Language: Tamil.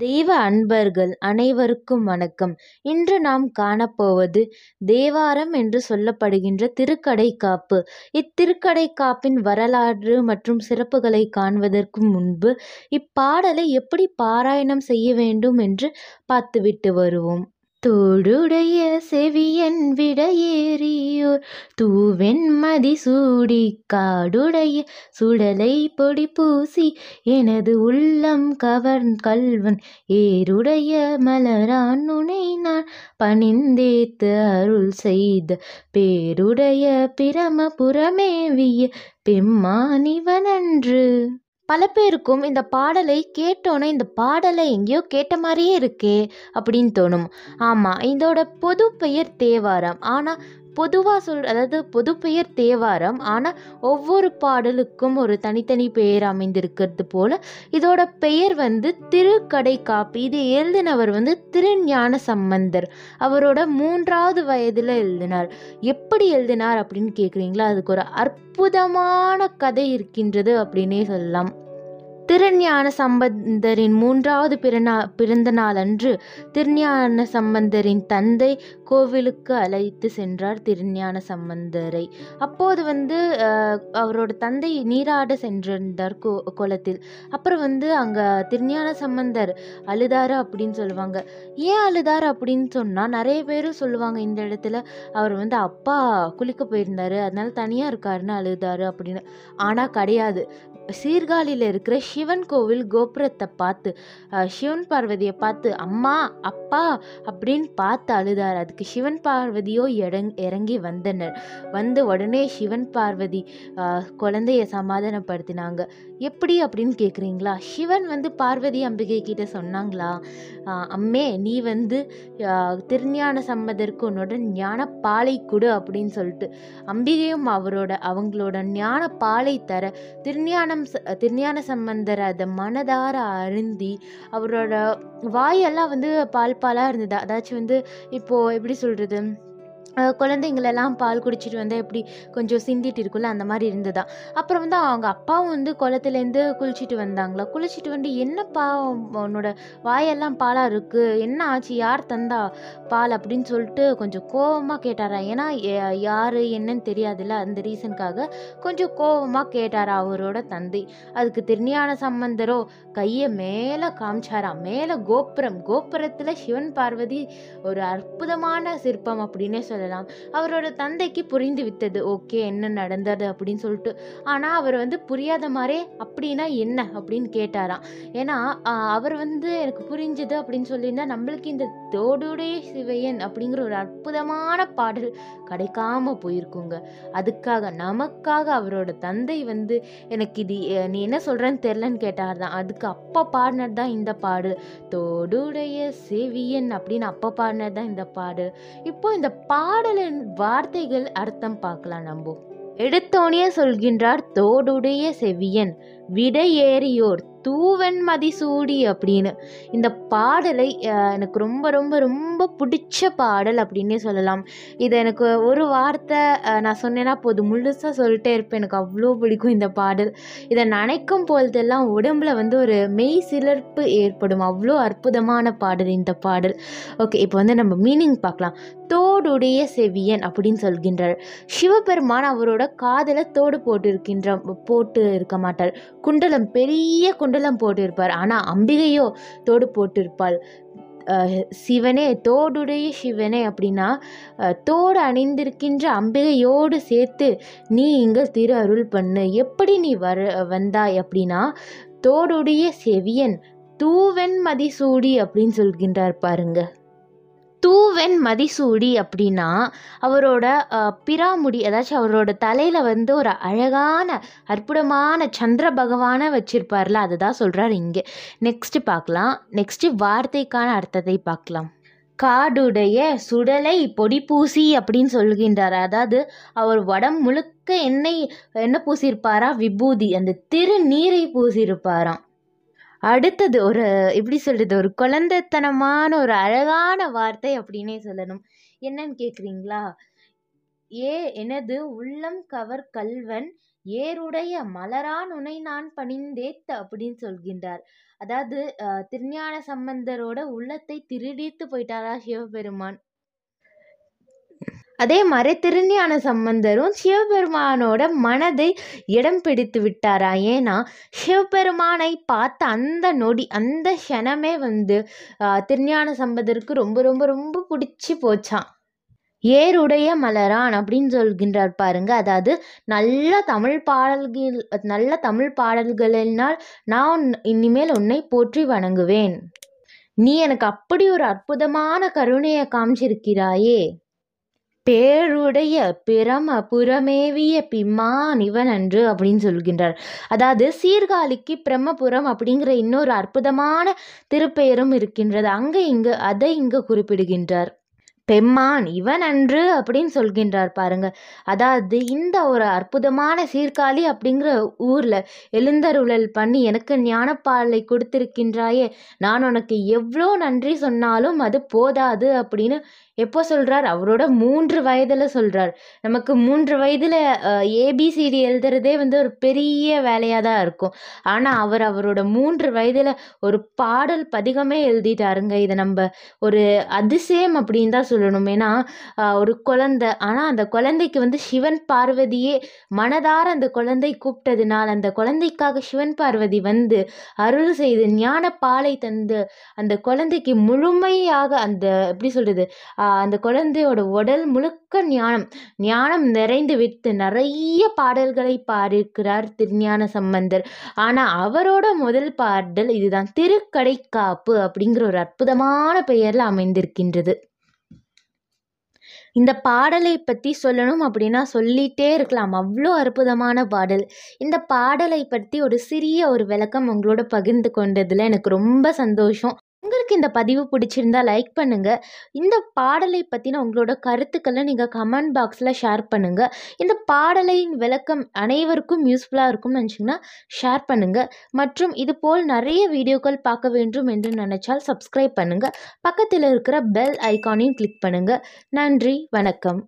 தெய்வ அன்பர்கள் அனைவருக்கும் வணக்கம். இன்று நாம் காணப்போவது தேவாரம் என்று சொல்லப்படுகின்ற திருக்கடை காப்பு இத்திருக்கடை காப்பின் வரலாறு மற்றும் சிறப்புகளை காண்பதற்கு முன்பு இப்பாடலை எப்படி பாராயணம் செய்ய வேண்டும் என்று பார்த்துவிட்டு வருவோம். தோடுடைய செவியன் விடையேறியோர். தூவெண்மதி சூடி காடுடைய சுடலை பொடி பூசி எனது உள்ளம் கவர்ந் கல்வன் ஏருடைய மலரான் உனை நான் பணிந்தேத்து அருள் செய்த பேருடைய பிரமபுரமேவிய பெம்மானிவனன்று. பல பேருக்கும் இந்த பாடலை கேட்டோன்னே இந்த பாடலை எங்கேயோ கேட்ட மாதிரியே இருக்கே அப்படின்னு தோணும். ஆமாம் இதோட பொது பெயர் தேவாரம். ஆனால் பொதுவாக சொல் அதாவது பொது பெயர் தேவாரம் ஆனால் ஒவ்வொரு பாடலுக்கும் ஒரு தனித்தனி பெயர் அமைந்திருக்கிறது போல் இதோட பெயர் வந்து திருக்கடை காப்பி இது எழுதினவர் வந்து திருஞான சம்பந்தர். அவரோட மூன்றாவது வயதில் எழுதினார். எப்படி எழுதினார் அப்படின்னு கேட்குறீங்களா அதுக்கு ஒரு அற்புதமான கதை இருக்கின்றது அப்படின்னே சொல்லலாம். திருஞான சம்பந்தரின் மூன்றாவது பிறநா பிறந்த நாள் அன்று திருஞான சம்பந்தரின் தந்தை கோவிலுக்கு அழைத்து சென்றார் திருஞான சம்பந்தரை. அப்போது வந்து அவரோட தந்தை நீராட சென்றிருந்தார் கோ குளத்தில் அப்புறம் வந்து அங்கே திருஞான சம்பந்தர் அழுதாரு அப்படின்னு சொல்லுவாங்க. ஏன் அழுதாரு அப்படின்னு சொன்னால் நிறைய பேரும் சொல்லுவாங்க இந்த இடத்துல அவர் வந்து அப்பா குளிக்க போயிருந்தார் அதனால தனியாக இருக்காருன்னு அழுதாரு அப்படின்னு. ஆனால் கிடையாது. சீர்காழியில் இருக்கிற சிவன் கோவில் கோபுரத்தை பார்த்து சிவன் பார்வதியை பார்த்து அம்மா அப்பா அப்படின்னு பார்த்து அழுதார். அதுக்கு சிவன் பார்வதியோ இறங் இறங்கி வந்தனர். வந்து உடனே சிவன் பார்வதி குழந்தைய சமாதானப்படுத்தினாங்க. எப்படி? அப்படின்னு கேட்குறீங்களா சிவன் வந்து பார்வதி அம்பிகை கிட்ட சொன்னாங்களா அம்மே நீ வந்து திருஞான சம்மதருக்கு உன்னோட ஞான பாலை கொடு அப்படின்னு சொல்லிட்டு அம்பிகையும் அவரோட அவங்களோட ஞான பாலை தர திருஞானம் திருஞான சம்பந்தர் அதை மனதார அருந்தி அவரோட வாயெல்லாம் வந்து பால் பாலாக இருந்தது. அதாச்சும் வந்து இப்போது எப்படி சொல்கிறது குழந்தைங்களெல்லாம் பால் குடிச்சிட்டு வந்தால் எப்படி கொஞ்சம் சிந்திட்டு இருக்குல்ல அந்த மாதிரி இருந்ததா? அப்புறம் வந்து அவங்க அப்பாவும் வந்து குளத்துலேருந்து குளிச்சுட்டு வந்தாங்களா? குளிச்சுட்டு வந்து என்னப்பா உன்னோட வாயெல்லாம் பாலாக இருக்குது என்ன ஆச்சு? யார் தந்தா பால் அப்படின்னு சொல்லிட்டு கொஞ்சம் கோபமாக கேட்டாரா? ஏன்னா யார் என்னன்னு தெரியாதுல்ல அந்த ரீசனுக்காக கொஞ்சம் கோபமாக கேட்டாரா அவரோட தந்தை. அதுக்கு திருஞான சம்பந்தரோ கையை மேலே காமிச்சாரா? மேலே கோபுரம். கோபுரத்தில் சிவன் பார்வதி ஒரு அற்புதமான சிற்பம் அப்படின்னே சொல்ல சொல்லலாம். அவரோட தந்தைக்கு புரிந்து விட்டது. ஓகே என்ன நடந்தது அப்படின்னு சொல்லிட்டு. ஆனால் அவர் வந்து புரியாத மாதிரி அப்படின்னா என்ன? அப்படின்னு கேட்டாராம். ஏன்னா அவர் வந்து எனக்கு புரிஞ்சுது அப்படின்னு சொல்லியிருந்தா நம்மளுக்கு இந்த தோடுடைய சிவையன் அப்படிங்கிற ஒரு அற்புதமான பாடல் கிடைக்காம போயிருக்குங்க. அதுக்காக நமக்காக அவரோட தந்தை வந்து எனக்கு இது நீ என்ன சொல்கிறேன்னு தெரிலன்னு கேட்டார் தான் அதுக்கு அப்பா பாடினது தான் இந்த பாடு. தோடுடைய செவியன் அப்படின்னு அப்பா பாடினது தான் இந்த பாடு. இப்போ இந்த பா பாடலின் வார்த்தைகள் அர்த்தம் பார்க்கலாம் நம்போ. எடுத்தோனே சொல்கின்றார் தோடுடைய செவியன் விடையேறியோர் தூவெண்மதி மதிசூடி அப்படின்னு. இந்த பாடலை எனக்கு ரொம்ப ரொம்ப ரொம்ப பிடிச்ச பாடல் அப்படின்னே சொல்லலாம். இதை எனக்கு ஒரு வார்த்தை நான் சொன்னேன்னா போதும். முழுசாக சொல்லிட்டே இருப்பேன். எனக்கு அவ்வளோ பிடிக்கும் இந்த பாடல். இதை நினைக்கும் பொழுதெல்லாம் உடம்புல வந்து ஒரு மெய் சிலர்ப்பு ஏற்படும். அவ்வளோ அற்புதமான பாடல் இந்த பாடல். ஓகே இப்போ வந்து நம்ம மீனிங் பார்க்கலாம். தோடுடைய செவியன் அப்படின்னு சொல்கின்றார். சிவபெருமான் அவரோட காதலை தோடு போட்டு இருக்கின்ற போட்டு இருக்க மாட்டார். குண்டலம் பெரிய குண்டலம் போட்டிருப்பார். ஆனால் அம்பிகையோ தோடு போட்டிருப்பாள். சிவனே தோடுடைய சிவனே அப்படின்னா தோடு அணிந்திருக்கின்ற அம்பிகையோடு சேர்த்து நீ இங்கே திரு அருள் பண்ணு. எப்படி நீ வர வந்தாய் அப்படின்னா தோடுடைய செவியன் தூவெண்மதி மதிசூடி அப்படின்னு சொல்கின்றார் பாருங்கள் தூவென் மதிசூடி அப்படின்னா அவரோட பிராமுடி அதாச்சும் அவரோட தலையில் வந்து ஒரு அழகான அற்புதமான சந்திர பகவானை வச்சிருப்பார்ல அதுதான் சொல்கிறார் இங்கே. நெக்ஸ்ட்டு பார்க்கலாம். நெக்ஸ்ட்டு வார்த்தைக்கான அர்த்தத்தை பார்க்கலாம். காடுடைய சுடலை பொடி பூசி அப்படின்னு சொல்கின்றார். அதாவது அவர் உடம் முழுக்க எண்ணெய் என்ன பூசியிருப்பாரா? விபூதி. அந்த திருநீரை பூசியிருப்பாராம். அடுத்தது ஒரு எப்படி சொல்கிறது ஒரு குழந்தைத்தனமான ஒரு அழகான வார்த்தை அப்படின்னே சொல்லணும். என்னன்னு கேட்குறீங்களா ஏ எனது உள்ளம் கவர் கல்வன் ஏருடைய மலரான் உனை நான் பணிந்தேத்த அப்படின்னு சொல்கின்றார். அதாவது திருஞான சம்பந்தரோட உள்ளத்தை திருடித்து போயிட்டாரா சிவபெருமான்? அதே மாதிரி திருஞான சம்பந்தரும் சிவபெருமானோட மனதை இடம் பிடித்து விட்டாரா? ஏன்னா சிவபெருமானை பார்த்த அந்த நொடி அந்த க்ஷணமே வந்து திருஞான சம்பந்தருக்கு ரொம்ப ரொம்ப ரொம்ப பிடிச்சி போச்சான் ஏருடைய மலரான் அப்படின்னு சொல்கின்றார் பாருங்க. அதாவது நல்ல தமிழ் பாடல்கள் நல்ல தமிழ் பாடல்களினால் நான் இனிமேல் உன்னை போற்றி வணங்குவேன். நீ எனக்கு அப்படி ஒரு அற்புதமான கருணையை காமிச்சிருக்கிறாயே. பேருடைய பிரம புறமேவிய பிம்மான் இவன் அன்று அப்படின்னு சொல்கின்றார். அதாவது சீர்காழிக்கு பிரம்மபுரம் அப்படிங்கிற இன்னொரு அற்புதமான திருப்பெயரும் இருக்கின்றது. அங்கே இங்கு அதை இங்கு குறிப்பிடுகின்றார். பெம்மான் இவன் அன்று அப்படின்னு சொல்கின்றார் பாருங்க. அதாவது இந்த ஒரு அற்புதமான சீர்காழி அப்படிங்கிற ஊரில் எழுந்தருளல் பண்ணி எனக்கு ஞானப்பாலை கொடுத்திருக்கின்றாயே. நான் உனக்கு எவ்வளோ நன்றி சொன்னாலும் அது போதாது அப்படின்னு எப்போ சொல்கிறார் அவரோட மூன்று வயதில் சொல்கிறார் நமக்கு மூன்று வயதில் ஏபிசிடி எழுதுறதே வந்து ஒரு பெரிய வேலையாக தான் இருக்கும். ஆனால் அவர் அவரோட மூன்று வயதில் ஒரு பாடல் பதிகமே எழுதிட்டாருங்க. இதை நம்ம ஒரு அதிசயம் அப்படின்னு தான் சொல்லணும். ஏன்னா ஒரு குழந்தை ஆனால் அந்த குழந்தைக்கு வந்து சிவன் பார்வதியே மனதார அந்த குழந்தை கூப்பிட்டதுனால் அந்த குழந்தைக்காக சிவன் பார்வதி வந்து அருள் செய்து ஞான பாலை தந்து அந்த குழந்தைக்கு முழுமையாக அந்த எப்படி சொல்கிறது அந்த குழந்தையோட உடல் முழுக்க ஞானம் ஞானம் நிறைந்து விட்டு நிறைய பாடல்களை பாடியிருக்கிறார் திருஞான சம்பந்தர். ஆனால் அவரோட முதல் பாடல் இதுதான் திருக்கடைக்காப்பு அப்படிங்கிற ஒரு அற்புதமான பெயரில் அமைந்திருக்கின்றது. இந்த பாடலை பற்றி சொல்லணும் அப்படின்னா சொல்லிட்டே இருக்கலாம். அவ்வளோ அற்புதமான பாடல். இந்த பாடலை பற்றி ஒரு சிறிய ஒரு விளக்கம் உங்களோட பகிர்ந்து கொண்டதில் எனக்கு ரொம்ப சந்தோஷம். உங்களுக்கு இந்த பதிவு பிடிச்சிருந்தா லைக் பண்ணுங்க. இந்த பாடலை பற்றின உங்களோட கருத்துக்களை நீங்கள் கமெண்ட் பாக்ஸில் ஷேர் பண்ணுங்க. இந்த பாடலின் விளக்கம் அனைவருக்கும் யூஸ்ஃபுல்லாக இருக்கும்னு நினச்சிங்கன்னா ஷேர் பண்ணுங்க. மற்றும் இதுபோல் நிறைய வீடியோக்கள் பார்க்க வேண்டும் என்று நினைச்சால் சப்ஸ்கிரைப் பண்ணுங்க. பக்கத்தில் இருக்கிற பெல் ஐகானையும் கிளிக் பண்ணுங்க. நன்றி வணக்கம்.